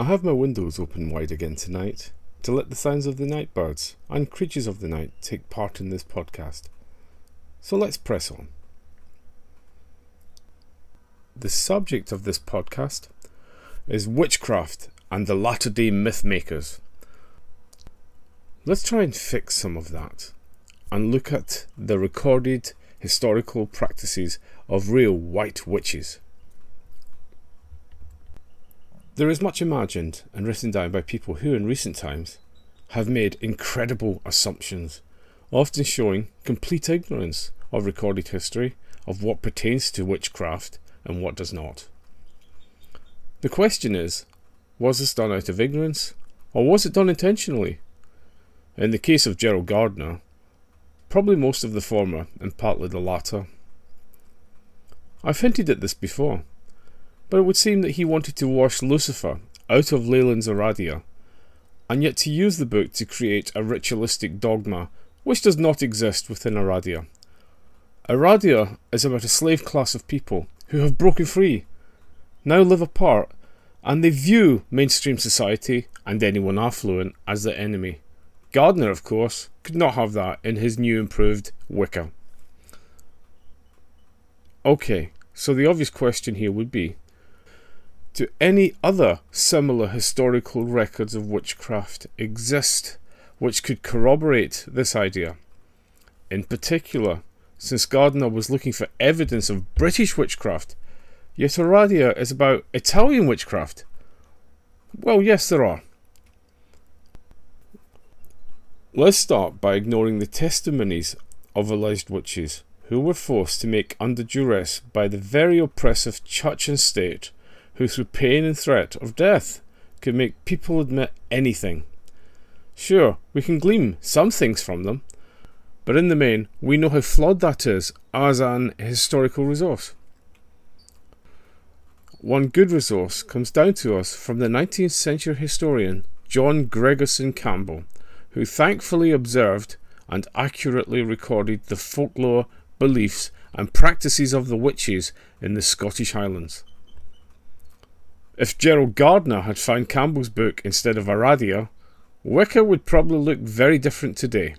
I have my windows open wide again tonight to let the sounds of the night birds and creatures of the night take part in this podcast. So let's press on. The subject of this podcast is witchcraft and the latter day myth makers. Let's try and fix some of that and look at the recorded historical practices of real white witches. There is much imagined and written down by people who, in recent times, have made incredible assumptions, often showing complete ignorance of recorded history, of what pertains to witchcraft and what does not. The question is was this done out of ignorance, or was it done intentionally? In the case of Gerald Gardner, probably most of the former and partly the latter. I've hinted at this before but it would seem that he wanted to wash Lucifer out of Leland's Aradia, and yet to use the book to create a ritualistic dogma which does not exist within Aradia. Aradia is about a slave class of people who have broken free, now live apart, and they view mainstream society and anyone affluent as their enemy. Gardner, of course, could not have that in his new improved Wicca. Okay, so the obvious question here would be do any other similar historical records of witchcraft exist which could corroborate this idea? In particular, since Gardner was looking for evidence of British witchcraft, yet Aradia is about Italian witchcraft. Well, yes, there are. Let's start by ignoring the testimonies of alleged witches who were forced to make under duress by the very oppressive church and state who through pain and threat of death could make people admit anything. Sure, we can glean some things from them, but in the main, we know how flawed that is as an historical resource. One good resource comes down to us from the 19th century historian John Gregerson Campbell, who thankfully observed and accurately recorded the folklore, beliefs, and practices of the witches in the Scottish Highlands. If Gerald Gardner had found Campbell's book instead of Aradia, Wicca would probably look very different today.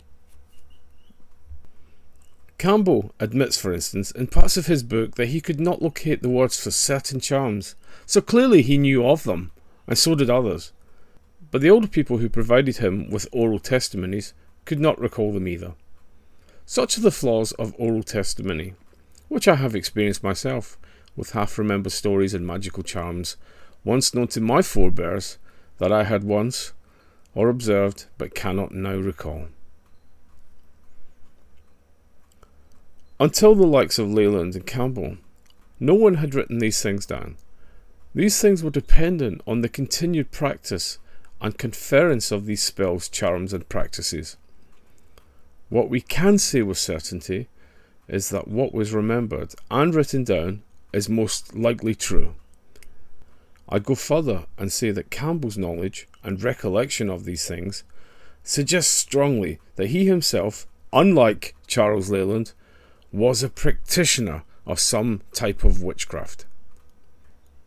Campbell admits, for instance, in parts of his book that he could not locate the words for certain charms, so clearly he knew of them, and so did others. But the older people who provided him with oral testimonies could not recall them either. Such are the flaws of oral testimony, which I have experienced myself, with half remembered stories and magical charms once known to my forebears, that I had once, or observed, but cannot now recall. Until the likes of Leland and Campbell, no one had written these things down. These things were dependent on the continued practice and conference of these spells, charms, and practices. What we can say with certainty is that what was remembered and written down is most likely true. I'd go further and say that Campbell's knowledge and recollection of these things suggests strongly that he himself, unlike Charles Leland, was a practitioner of some type of witchcraft.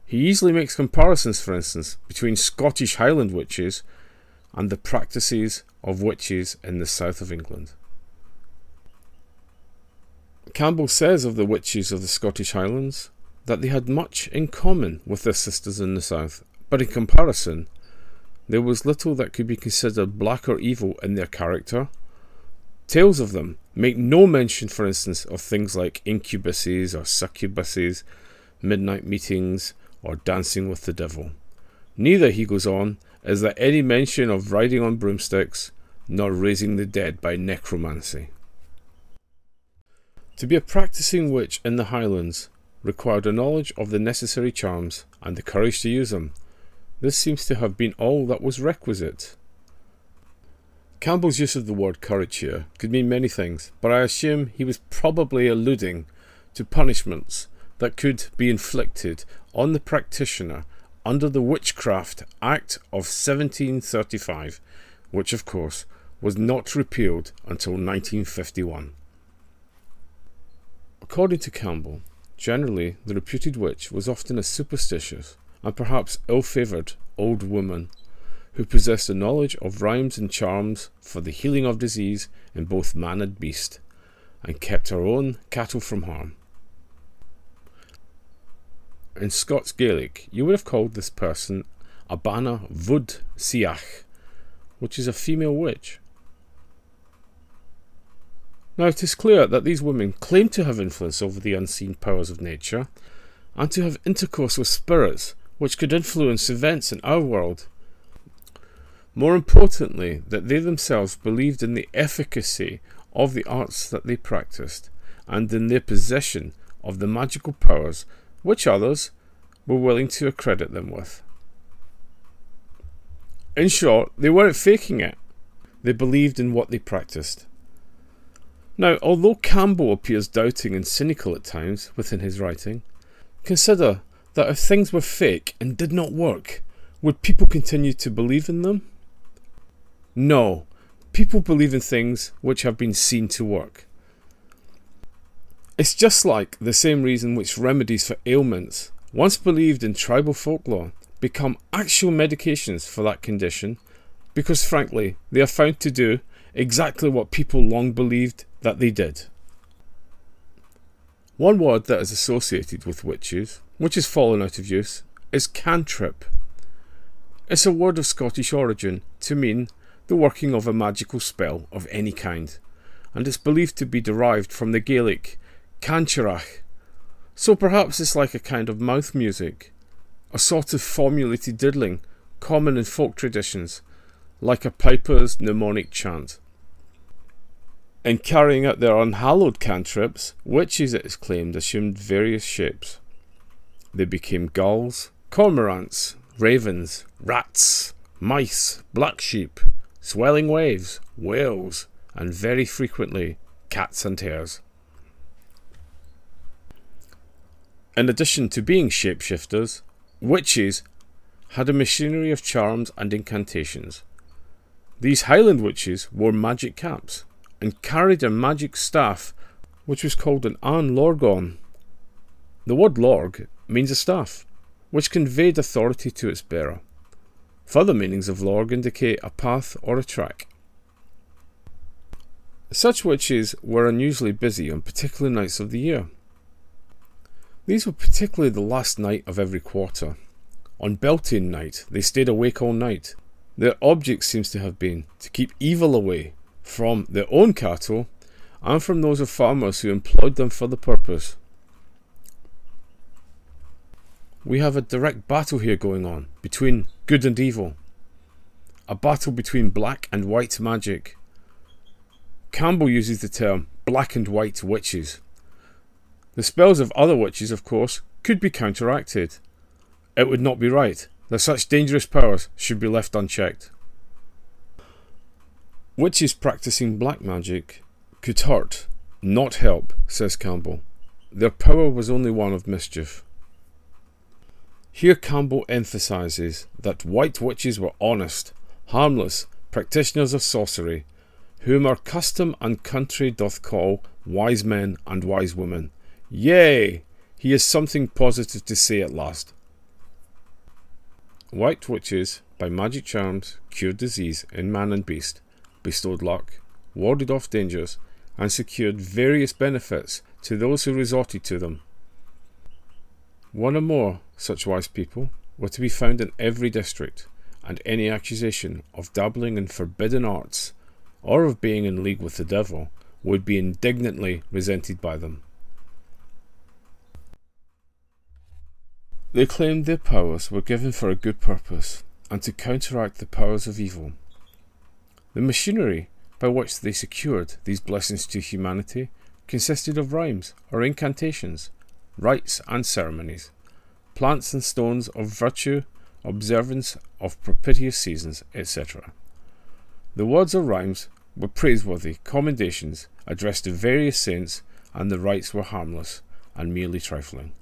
He easily makes comparisons, for instance, between Scottish Highland witches and the practices of witches in the south of England. Campbell says of the witches of the Scottish Highlands that they had much in common with their sisters in the south, but in comparison, there was little that could be considered black or evil in their character. Tales of them make no mention, for instance, of things like incubuses or succubuses, midnight meetings, or dancing with the devil. Neither, he goes on, is there any mention of riding on broomsticks, nor raising the dead by necromancy. To be a practicing witch in the Highlands required a knowledge of the necessary charms and the courage to use them. This seems to have been all that was requisite. Campbell's use of the word courage here could mean many things, but I assume he was probably alluding to punishments that could be inflicted on the practitioner under the Witchcraft Act of 1735, which of course was not repealed until 1951. According to Campbell, Generally, the reputed witch was often a superstitious and perhaps ill favoured old woman who possessed a knowledge of rhymes and charms for the healing of disease in both man and beast, and kept her own cattle from harm. In Scots Gaelic, you would have called this person a Bana Vud Siach, which is a female witch. Now, it is clear that these women claim to have influence over the unseen powers of nature and to have intercourse with spirits which could influence events in our world. More importantly, that they themselves believed in the efficacy of the arts that they practiced and in their possession of the magical powers which others were willing to accredit them with. In short, they weren't faking it, they believed in what they practiced. Now, although Campbell appears doubting and cynical at times within his writing, consider that if things were fake and did not work, would people continue to believe in them? No, people believe in things which have been seen to work. It's just like the same reason which remedies for ailments, once believed in tribal folklore, become actual medications for that condition because, frankly, they are found to do exactly what people long believed that they did. One word that is associated with witches, which has fallen out of use, is cantrip. It's a word of Scottish origin to mean the working of a magical spell of any kind, and it's believed to be derived from the Gaelic canntaireachd. So perhaps it's like a kind of mouth music, a sort of formulated diddling common in folk traditions, like a piper's mnemonic chant. In carrying out their unhallowed cantrips, witches, it is claimed, assumed various shapes. They became gulls, cormorants, ravens, rats, mice, black sheep, swelling waves, whales, and very frequently cats and hares. In addition to being shapeshifters, witches had a machinery of charms and incantations. These Highland witches wore magic caps and carried a magic staff which was called an An Lorgon. The word Lorg means a staff, which conveyed authority to its bearer. Further meanings of Lorg indicate a path or a track. Such witches were unusually busy on particular nights of the year. These were particularly the last night of every quarter. On Beltane night, they stayed awake all night. Their object seems to have been to keep evil away from their own cattle and from those of farmers who employed them for the purpose. We have a direct battle here going on between good and evil. A battle between black and white magic. Campbell uses the term black and white witches. The spells of other witches, of course, could be counteracted. It would not be right that such dangerous powers should be left unchecked. Witches practicing black magic could hurt, not help, says Campbell. Their power was only one of mischief. Here Campbell emphasises that white witches were honest, harmless practitioners of sorcery, whom our custom and country doth call wise men and wise women. Yea, he has something positive to say at last. White witches, by magic charms, cured disease in man and beast, bestowed luck, warded off dangers, and secured various benefits to those who resorted to them. One or more such wise people were to be found in every district, and any accusation of dabbling in forbidden arts or of being in league with the devil would be indignantly resented by them. They claimed their powers were given for a good purpose and to counteract the powers of evil. The machinery by which they secured these blessings to humanity consisted of rhymes or incantations, rites and ceremonies, plants and stones of virtue, observance of propitious seasons, etc. The words or rhymes were praiseworthy commendations addressed to various saints, and the rites were harmless and merely trifling.